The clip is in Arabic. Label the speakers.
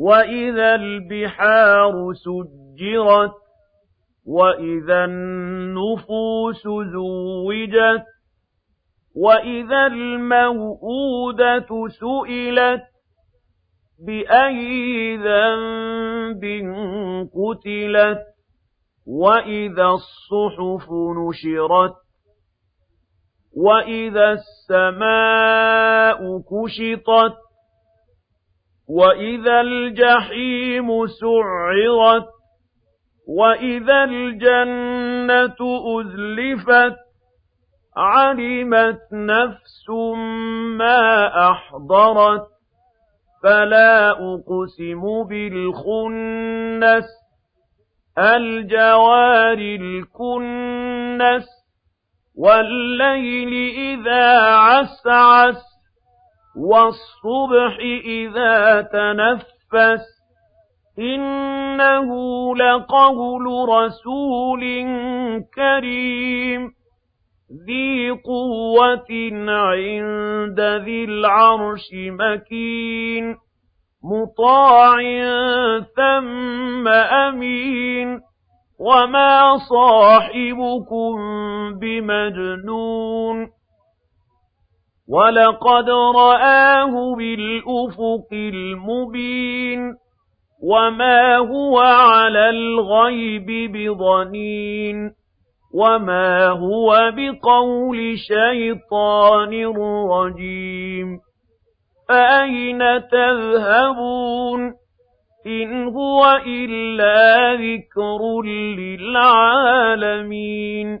Speaker 1: وإذا البحار سجرت وإذا النفوس زوجت وإذا الموءودة سئلت بأي ذنب قتلت وإذا الصحف نشرت وإذا السماء كشطت وإذا الجحيم سعرت وإذا الجنة أزلفت علمت نفس ما أحضرت فلا أقسم بالخنس الجوار الكنس والليل إذا عسعس والصبح إذا تنفس إنه لقول رسول كريم ذي قوة عند ذي العرش مكين مطاع ثم أمين وما صاحبكم بمجنون ولقد رآه بالأفق المبين وما هو على الغيب بضنين وما هو بقول شيطان رجيم فأين تذهبون إن هو إلا ذكر للعالمين